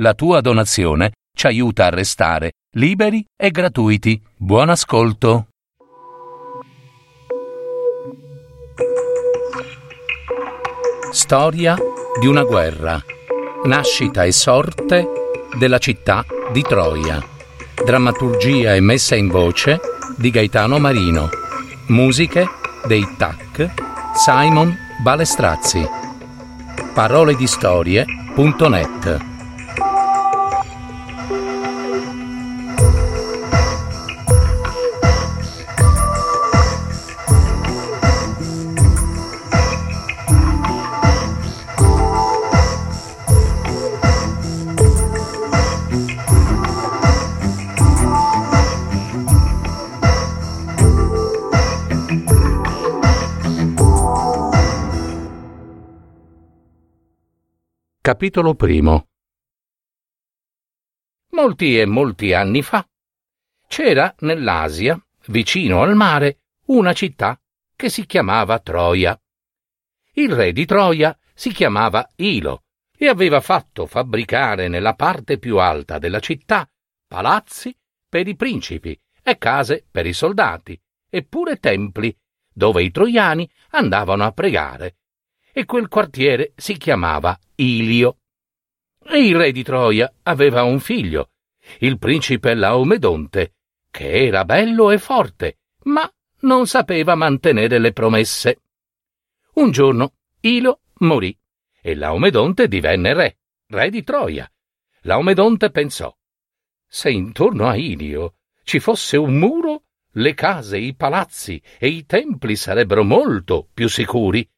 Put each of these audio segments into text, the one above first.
La tua donazione ci aiuta a restare liberi e gratuiti. Buon ascolto. Storia di una guerra. Nascita e sorte della città di Troia. Drammaturgia e messa in voce di Gaetano Marino. Musiche dei TAC Simon Balestrazzi. Parole di storie.net Capitolo primo Molti e molti anni fa c'era nell'Asia, vicino al mare, una città che si chiamava Troia. Il re di Troia si chiamava Ilo e aveva fatto fabbricare nella parte più alta della città palazzi per i principi e case per i soldati e pure templi dove i troiani andavano a pregare e quel quartiere si chiamava Ilio. Il re di Troia aveva un figlio, il principe Laomedonte, che era bello e forte, ma non sapeva mantenere le promesse. Un giorno Ilo morì e Laomedonte divenne re, re di Troia. Laomedonte pensò: se intorno a Ilio ci fosse un muro, le case, i palazzi e i templi sarebbero molto più sicuri.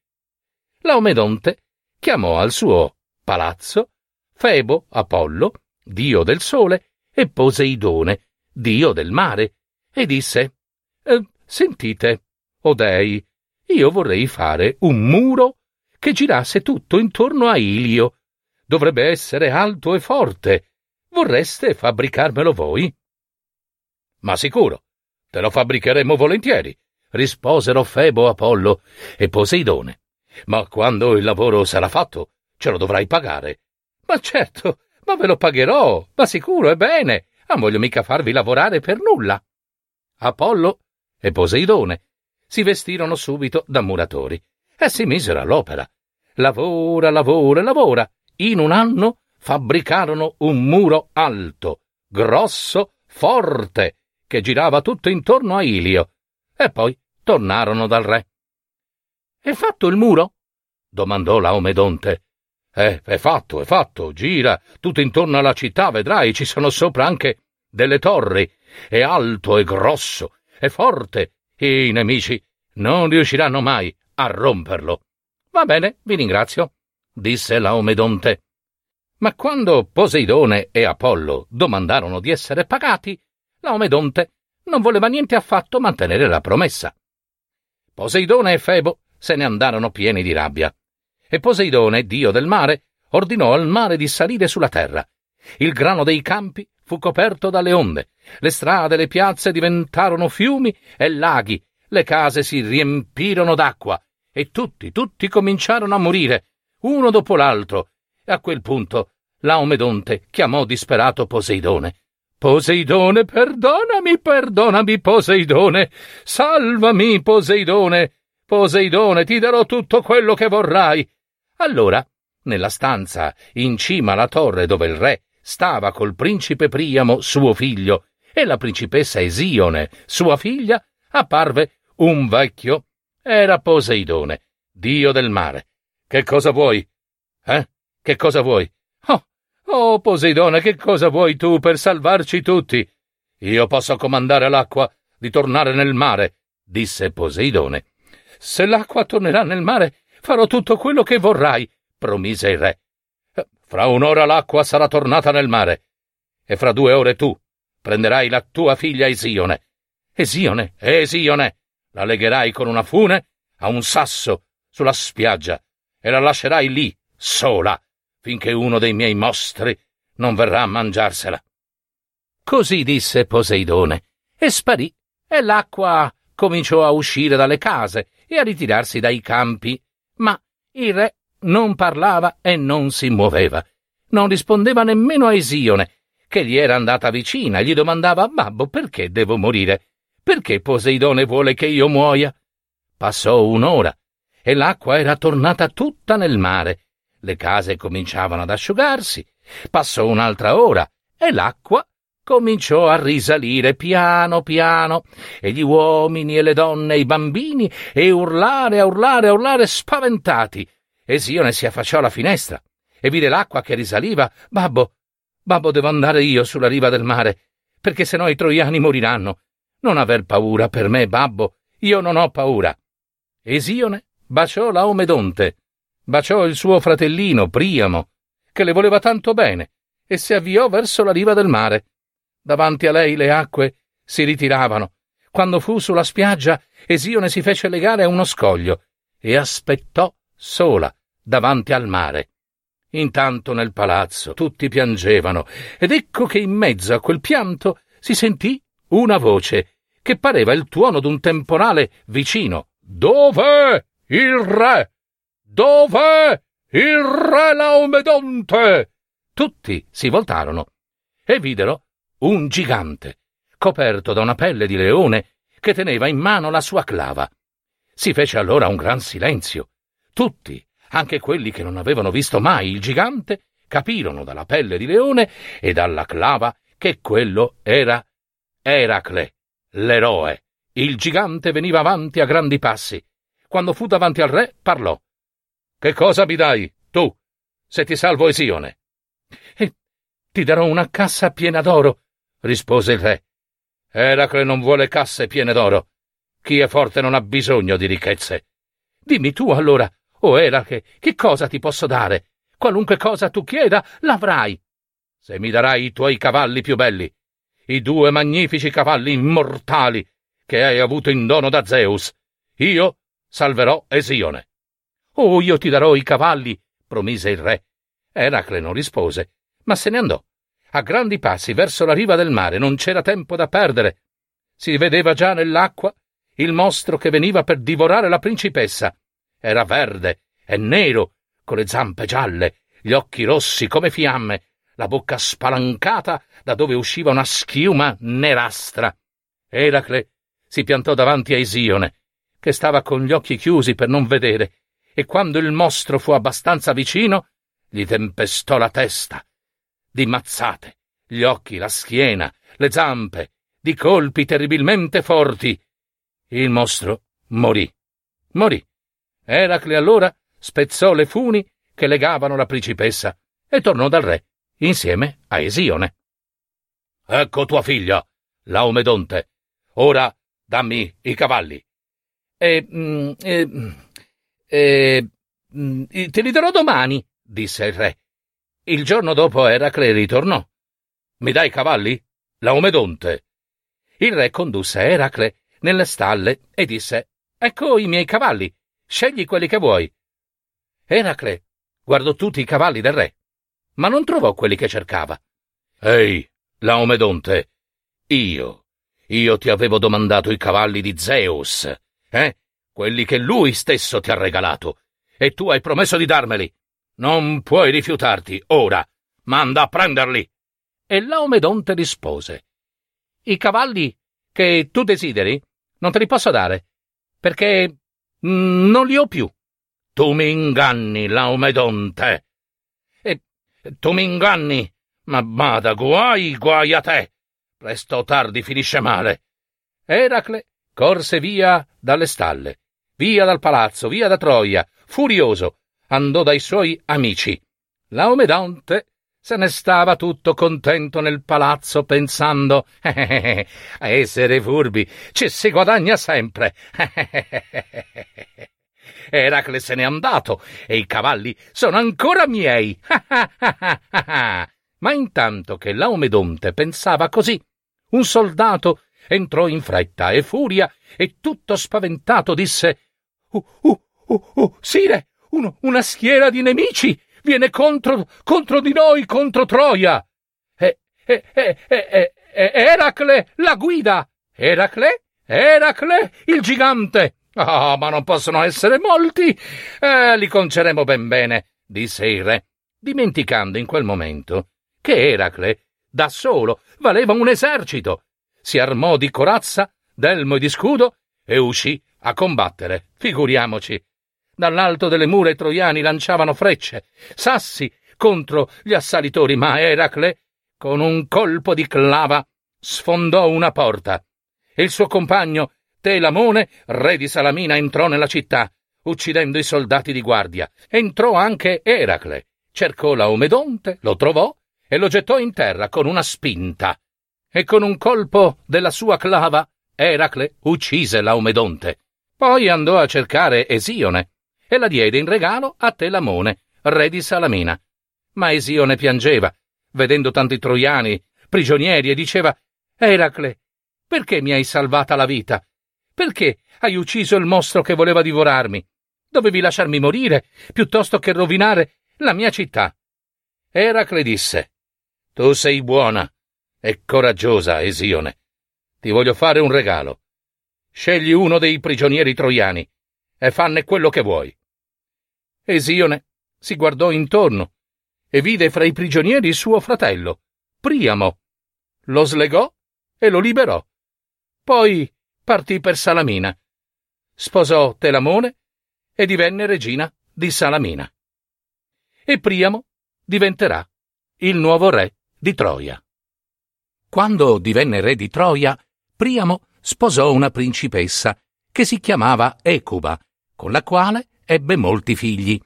Laomedonte chiamò al suo palazzo Febo, Apollo, dio del sole, e Poseidone, dio del mare, e disse eh, Sentite, o dei, io vorrei fare un muro che girasse tutto intorno a Ilio. Dovrebbe essere alto e forte. Vorreste fabbricarmelo voi? Ma sicuro, te lo fabbricheremo volentieri, risposero Febo, Apollo e Poseidone. Ma quando il lavoro sarà fatto, ce lo dovrai pagare. Ma certo, ma ve lo pagherò, ma sicuro, e bene. Non voglio mica farvi lavorare per nulla. Apollo e Poseidone si vestirono subito da muratori e si misero all'opera. Lavora, lavora, lavora. In un anno fabbricarono un muro alto, grosso, forte, che girava tutto intorno a Ilio. E poi tornarono dal re. È fatto il muro? domandò Laomedonte. Eh, è fatto, è fatto, gira tutto intorno alla città, vedrai, ci sono sopra anche delle torri. È alto, è grosso, è forte, i nemici non riusciranno mai a romperlo. Va bene, vi ringrazio, disse Laomedonte. Ma quando Poseidone e Apollo domandarono di essere pagati, Laomedonte non voleva niente affatto mantenere la promessa. Poseidone e Febo se ne andarono pieni di rabbia. E Poseidone, dio del mare, ordinò al mare di salire sulla terra. Il grano dei campi fu coperto dalle onde, le strade e le piazze diventarono fiumi e laghi, le case si riempirono d'acqua, e tutti, tutti cominciarono a morire, uno dopo l'altro. E a quel punto Laomedonte chiamò disperato Poseidone. Poseidone, perdonami, perdonami, Poseidone, salvami, Poseidone, Poseidone, ti darò tutto quello che vorrai. Allora, nella stanza in cima alla torre dove il re stava col principe Priamo, suo figlio, e la principessa Esione, sua figlia, apparve un vecchio. Era Poseidone, dio del mare. Che cosa vuoi? Eh? Che cosa vuoi? Oh, oh, Poseidone, che cosa vuoi tu per salvarci tutti? Io posso comandare l'acqua di tornare nel mare, disse Poseidone. Se l'acqua tornerà nel mare, farò tutto quello che vorrai, promise il re. Fra un'ora l'acqua sarà tornata nel mare, e fra due ore tu prenderai la tua figlia Esione. Esione, Esione, la legherai con una fune a un sasso sulla spiaggia e la lascerai lì, sola, finché uno dei miei mostri non verrà a mangiarsela. Così disse Poseidone, e sparì, e l'acqua cominciò a uscire dalle case e a ritirarsi dai campi, ma il re non parlava e non si muoveva, non rispondeva nemmeno a Esione, che gli era andata vicina e gli domandava Babbo, perché devo morire? Perché Poseidone vuole che io muoia? Passò un'ora e l'acqua era tornata tutta nel mare. Le case cominciavano ad asciugarsi. Passò un'altra ora e l'acqua cominciò a risalire piano piano e gli uomini e le donne e i bambini e urlare, a urlare, a urlare spaventati. E Sione si affacciò alla finestra e vide l'acqua che risaliva. Babbo, babbo, devo andare io sulla riva del mare, perché se no i troiani moriranno. Non aver paura per me, babbo, io non ho paura. Esione baciò Laomedonte, baciò il suo fratellino Priamo, che le voleva tanto bene, e si avviò verso la riva del mare. Davanti a lei le acque si ritiravano. Quando fu sulla spiaggia, Esione si fece legare a uno scoglio e aspettò sola davanti al mare. Intanto nel palazzo tutti piangevano, ed ecco che in mezzo a quel pianto si sentì una voce che pareva il tuono d'un temporale vicino. Dov'è il re? Dov'è il re Laomedonte? Tutti si voltarono e videro un gigante, coperto da una pelle di leone, che teneva in mano la sua clava. Si fece allora un gran silenzio. Tutti, anche quelli che non avevano visto mai il gigante, capirono dalla pelle di leone e dalla clava che quello era Eracle, l'eroe. Il gigante veniva avanti a grandi passi. Quando fu davanti al re, parlò. Che cosa mi dai, tu, se ti salvo Esione? E ti darò una cassa piena d'oro, rispose il re. Eracle non vuole casse piene d'oro. Chi è forte non ha bisogno di ricchezze. Dimmi tu allora, o oh Eracle, che cosa ti posso dare? Qualunque cosa tu chieda, l'avrai. Se mi darai i tuoi cavalli più belli, i due magnifici cavalli immortali che hai avuto in dono da Zeus, io salverò Esione. Oh, io ti darò i cavalli, promise il re. Eracle non rispose, ma se ne andò. A grandi passi verso la riva del mare non c'era tempo da perdere. Si vedeva già nell'acqua il mostro che veniva per divorare la principessa. Era verde e nero, con le zampe gialle, gli occhi rossi come fiamme, la bocca spalancata da dove usciva una schiuma nerastra. Eracle si piantò davanti a Isione, che stava con gli occhi chiusi per non vedere, e quando il mostro fu abbastanza vicino, gli tempestò la testa, di mazzate, gli occhi, la schiena, le zampe, di colpi terribilmente forti. Il mostro morì. Morì. Eracle allora spezzò le funi che legavano la principessa e tornò dal re insieme a Esione. Ecco tua figlia, Laomedonte. Ora dammi i cavalli. E, mm, e, e, mm, te li darò domani, disse il re. Il giorno dopo Eracle ritornò. Mi dai i cavalli? Laomedonte. Il re condusse Eracle nelle stalle e disse Ecco i miei cavalli, scegli quelli che vuoi. Eracle guardò tutti i cavalli del re ma non trovò quelli che cercava. Ehi, Laomedonte, io, io ti avevo domandato i cavalli di Zeus, eh? Quelli che lui stesso ti ha regalato, e tu hai promesso di darmeli. Non puoi rifiutarti, ora. Manda a prenderli. E Laomedonte rispose. I cavalli che tu desideri non te li posso dare, perché mm, non li ho più. Tu mi inganni, Laomedonte. Tu mi inganni, ma bada, guai, guai a te. Presto o tardi finisce male. Eracle corse via dalle stalle, via dal palazzo, via da Troia, furioso, andò dai suoi amici. Laomedonte se ne stava tutto contento nel palazzo pensando a essere furbi ci si guadagna sempre. Eracle se n'è andato e i cavalli sono ancora miei. Ma intanto che Laomedonte pensava così, un soldato entrò in fretta e furia e tutto spaventato disse Uh, uh, uh, uh, sire, un, una schiera di nemici viene contro, contro di noi, contro Troia. E, e, e, e, e, Eracle la guida. Eracle? Eracle il gigante. Ah, oh, ma non possono essere molti. Eh, li conceremo ben bene, disse il re. dimenticando in quel momento che Eracle, da solo, valeva un esercito. Si armò di corazza, d'elmo e di scudo e uscì a combattere. Figuriamoci. Dall'alto delle mura i troiani lanciavano frecce, sassi contro gli assalitori, ma Eracle, con un colpo di clava, sfondò una porta. Il suo compagno, Telamone, re di Salamina, entrò nella città, uccidendo i soldati di guardia. Entrò anche Eracle, cercò Laomedonte, lo trovò e lo gettò in terra con una spinta. E con un colpo della sua clava Eracle uccise Laomedonte. Poi andò a cercare Esione e la diede in regalo a Telamone, re di Salamina. Ma Esione piangeva, vedendo tanti troiani prigionieri, e diceva Eracle, perché mi hai salvata la vita? Perché hai ucciso il mostro che voleva divorarmi? Dovevi lasciarmi morire piuttosto che rovinare la mia città. Eracle disse Tu sei buona e coraggiosa, Esione. Ti voglio fare un regalo. Scegli uno dei prigionieri troiani e fanne quello che vuoi. Esione si guardò intorno e vide fra i prigionieri suo fratello, Priamo. Lo slegò e lo liberò. Poi partì per Salamina. Sposò Telamone e divenne regina di Salamina. E Priamo diventerà il nuovo re di Troia. Quando divenne re di Troia, Priamo sposò una principessa che si chiamava Ecuba, con la quale ebbe molti figli.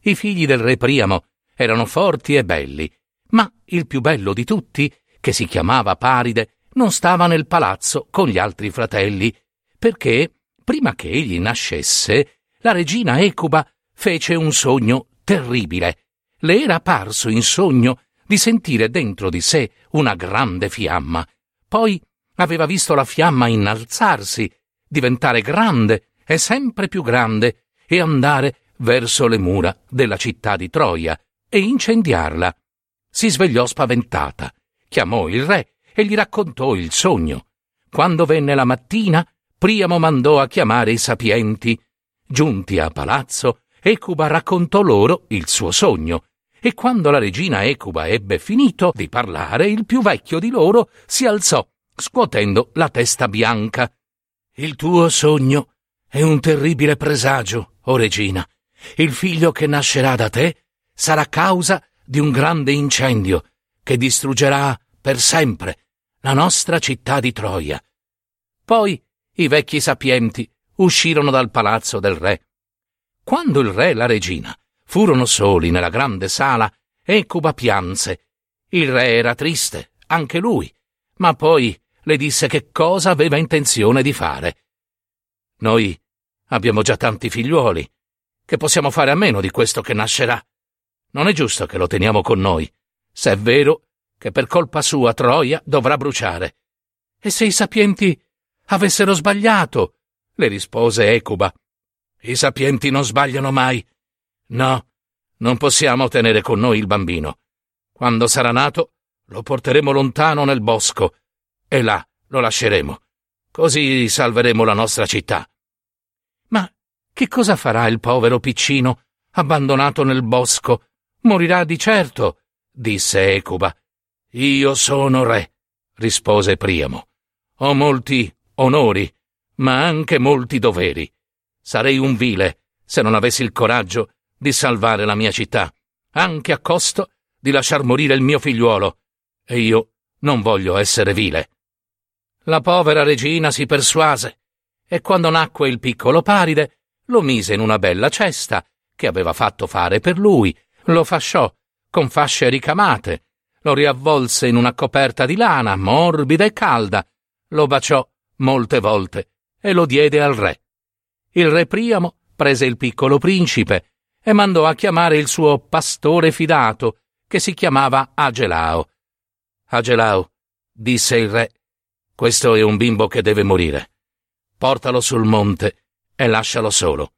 I figli del re Priamo erano forti e belli, ma il più bello di tutti, che si chiamava Paride, non stava nel palazzo con gli altri fratelli, perché, prima che egli nascesse, la regina Ecuba fece un sogno terribile. Le era parso in sogno di sentire dentro di sé una grande fiamma. Poi aveva visto la fiamma innalzarsi, diventare grande e sempre più grande e andare verso le mura della città di Troia e incendiarla. Si svegliò spaventata, chiamò il re e gli raccontò il sogno. Quando venne la mattina, Priamo mandò a chiamare i sapienti. Giunti a palazzo, Ecuba raccontò loro il suo sogno e quando la regina Ecuba ebbe finito di parlare, il più vecchio di loro si alzò scuotendo la testa bianca. Il tuo sogno è un terribile presagio, o oh regina. Il figlio che nascerà da te sarà causa di un grande incendio che distruggerà per sempre la nostra città di Troia. Poi i vecchi sapienti uscirono dal palazzo del re. Quando il re e la regina furono soli nella grande sala, Ecuba pianse. Il re era triste, anche lui, ma poi le disse che cosa aveva intenzione di fare. Noi abbiamo già tanti figliuoli, che possiamo fare a meno di questo che nascerà. Non è giusto che lo teniamo con noi, se è vero che per colpa sua Troia dovrà bruciare. E se i sapienti avessero sbagliato? le rispose Ecuba. I sapienti non sbagliano mai. No, non possiamo tenere con noi il bambino. Quando sarà nato, lo porteremo lontano nel bosco e là lo lasceremo. Così salveremo la nostra città. Che cosa farà il povero piccino, abbandonato nel bosco? Morirà di certo, disse Ecuba. Io sono re, rispose Priamo. Ho molti onori, ma anche molti doveri. Sarei un vile se non avessi il coraggio di salvare la mia città, anche a costo di lasciar morire il mio figliuolo. E io non voglio essere vile. La povera regina si persuase e quando nacque il piccolo Paride lo mise in una bella cesta che aveva fatto fare per lui, lo fasciò con fasce ricamate, lo riavvolse in una coperta di lana morbida e calda, lo baciò molte volte e lo diede al re. Il re Priamo prese il piccolo principe e mandò a chiamare il suo pastore fidato, che si chiamava Agelao. Agelao, disse il re, questo è un bimbo che deve morire. Portalo sul monte e lascialo solo.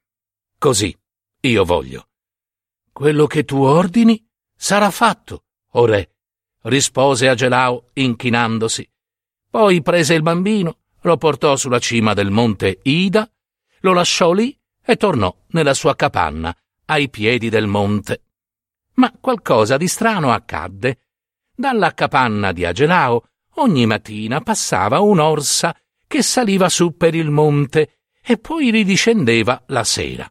Così io voglio. Quello che tu ordini sarà fatto, o re, rispose Agelao inchinandosi. Poi prese il bambino, lo portò sulla cima del monte Ida, lo lasciò lì e tornò nella sua capanna, ai piedi del monte. Ma qualcosa di strano accadde. Dalla capanna di Agelao ogni mattina passava un'orsa che saliva su per il monte e poi ridiscendeva la sera.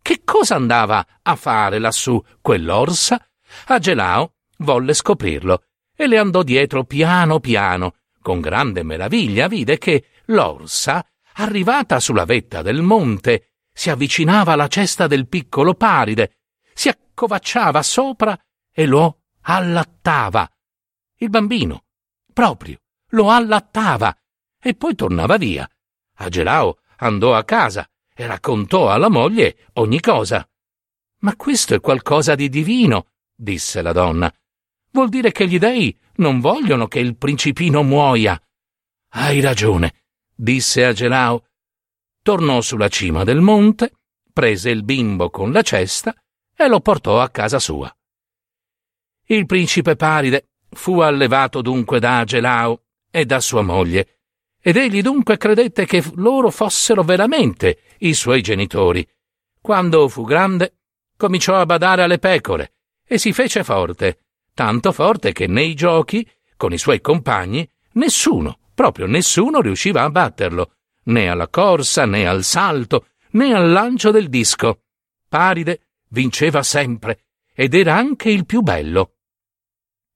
Che cosa andava a fare lassù quell'orsa? Agelao volle scoprirlo e le andò dietro piano piano. Con grande meraviglia vide che l'orsa, arrivata sulla vetta del monte, si avvicinava alla cesta del piccolo Paride, si accovacciava sopra e lo allattava. Il bambino, proprio, lo allattava e poi tornava via. Agelao andò a casa e raccontò alla moglie ogni cosa. Ma questo è qualcosa di divino, disse la donna. Vuol dire che gli dei non vogliono che il principino muoia. Hai ragione, disse Agelao. Tornò sulla cima del monte, prese il bimbo con la cesta e lo portò a casa sua. Il principe Paride fu allevato dunque da Agelao e da sua moglie, ed egli dunque credette che loro fossero veramente i suoi genitori. Quando fu grande, cominciò a badare alle pecore e si fece forte, tanto forte che nei giochi, con i suoi compagni, nessuno, proprio nessuno riusciva a batterlo, né alla corsa, né al salto, né al lancio del disco. Paride vinceva sempre ed era anche il più bello.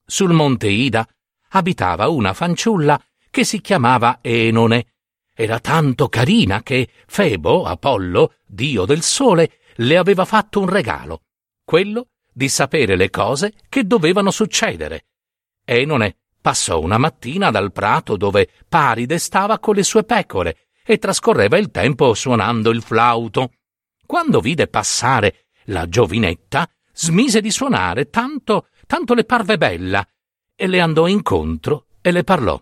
Sul monte Ida abitava una fanciulla che si chiamava Enone. Era tanto carina che Febo, Apollo, dio del sole, le aveva fatto un regalo, quello di sapere le cose che dovevano succedere. Enone passò una mattina dal prato dove Paride stava con le sue pecore e trascorreva il tempo suonando il flauto. Quando vide passare la giovinetta, smise di suonare tanto, tanto le parve bella, e le andò incontro e le parlò.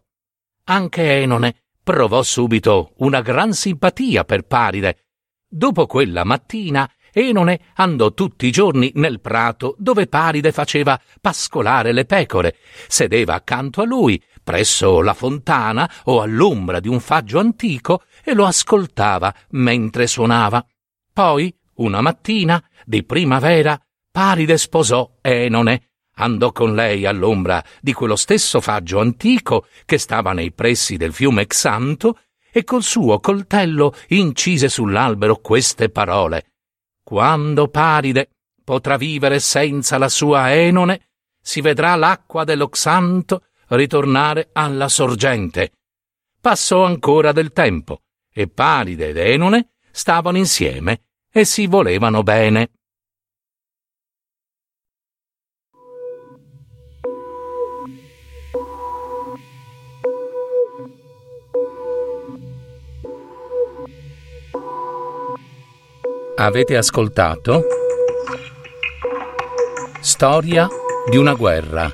Anche Enone provò subito una gran simpatia per Paride. Dopo quella mattina Enone andò tutti i giorni nel prato dove Paride faceva pascolare le pecore, sedeva accanto a lui, presso la fontana o all'ombra di un faggio antico e lo ascoltava mentre suonava. Poi, una mattina, di primavera, Paride sposò Enone, andò con lei all'ombra di quello stesso faggio antico che stava nei pressi del fiume Xanto e col suo coltello incise sull'albero queste parole quando Paride potrà vivere senza la sua Enone, si vedrà l'acqua dello Xanto ritornare alla sorgente. Passò ancora del tempo e Paride ed Enone stavano insieme e si volevano bene. Avete ascoltato? Storia di una guerra.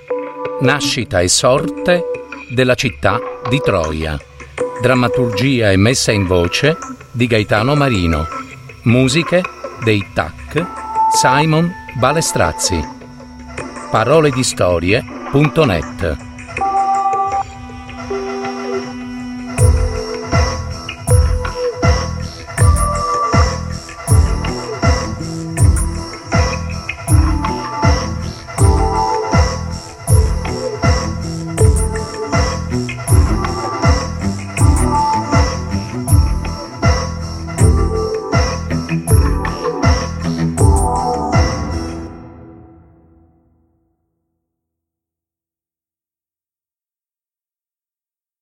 Nascita e sorte della città di Troia. Drammaturgia e messa in voce di Gaetano Marino. Musiche dei TAC Simon Balestrazzi. Paroledistorie.net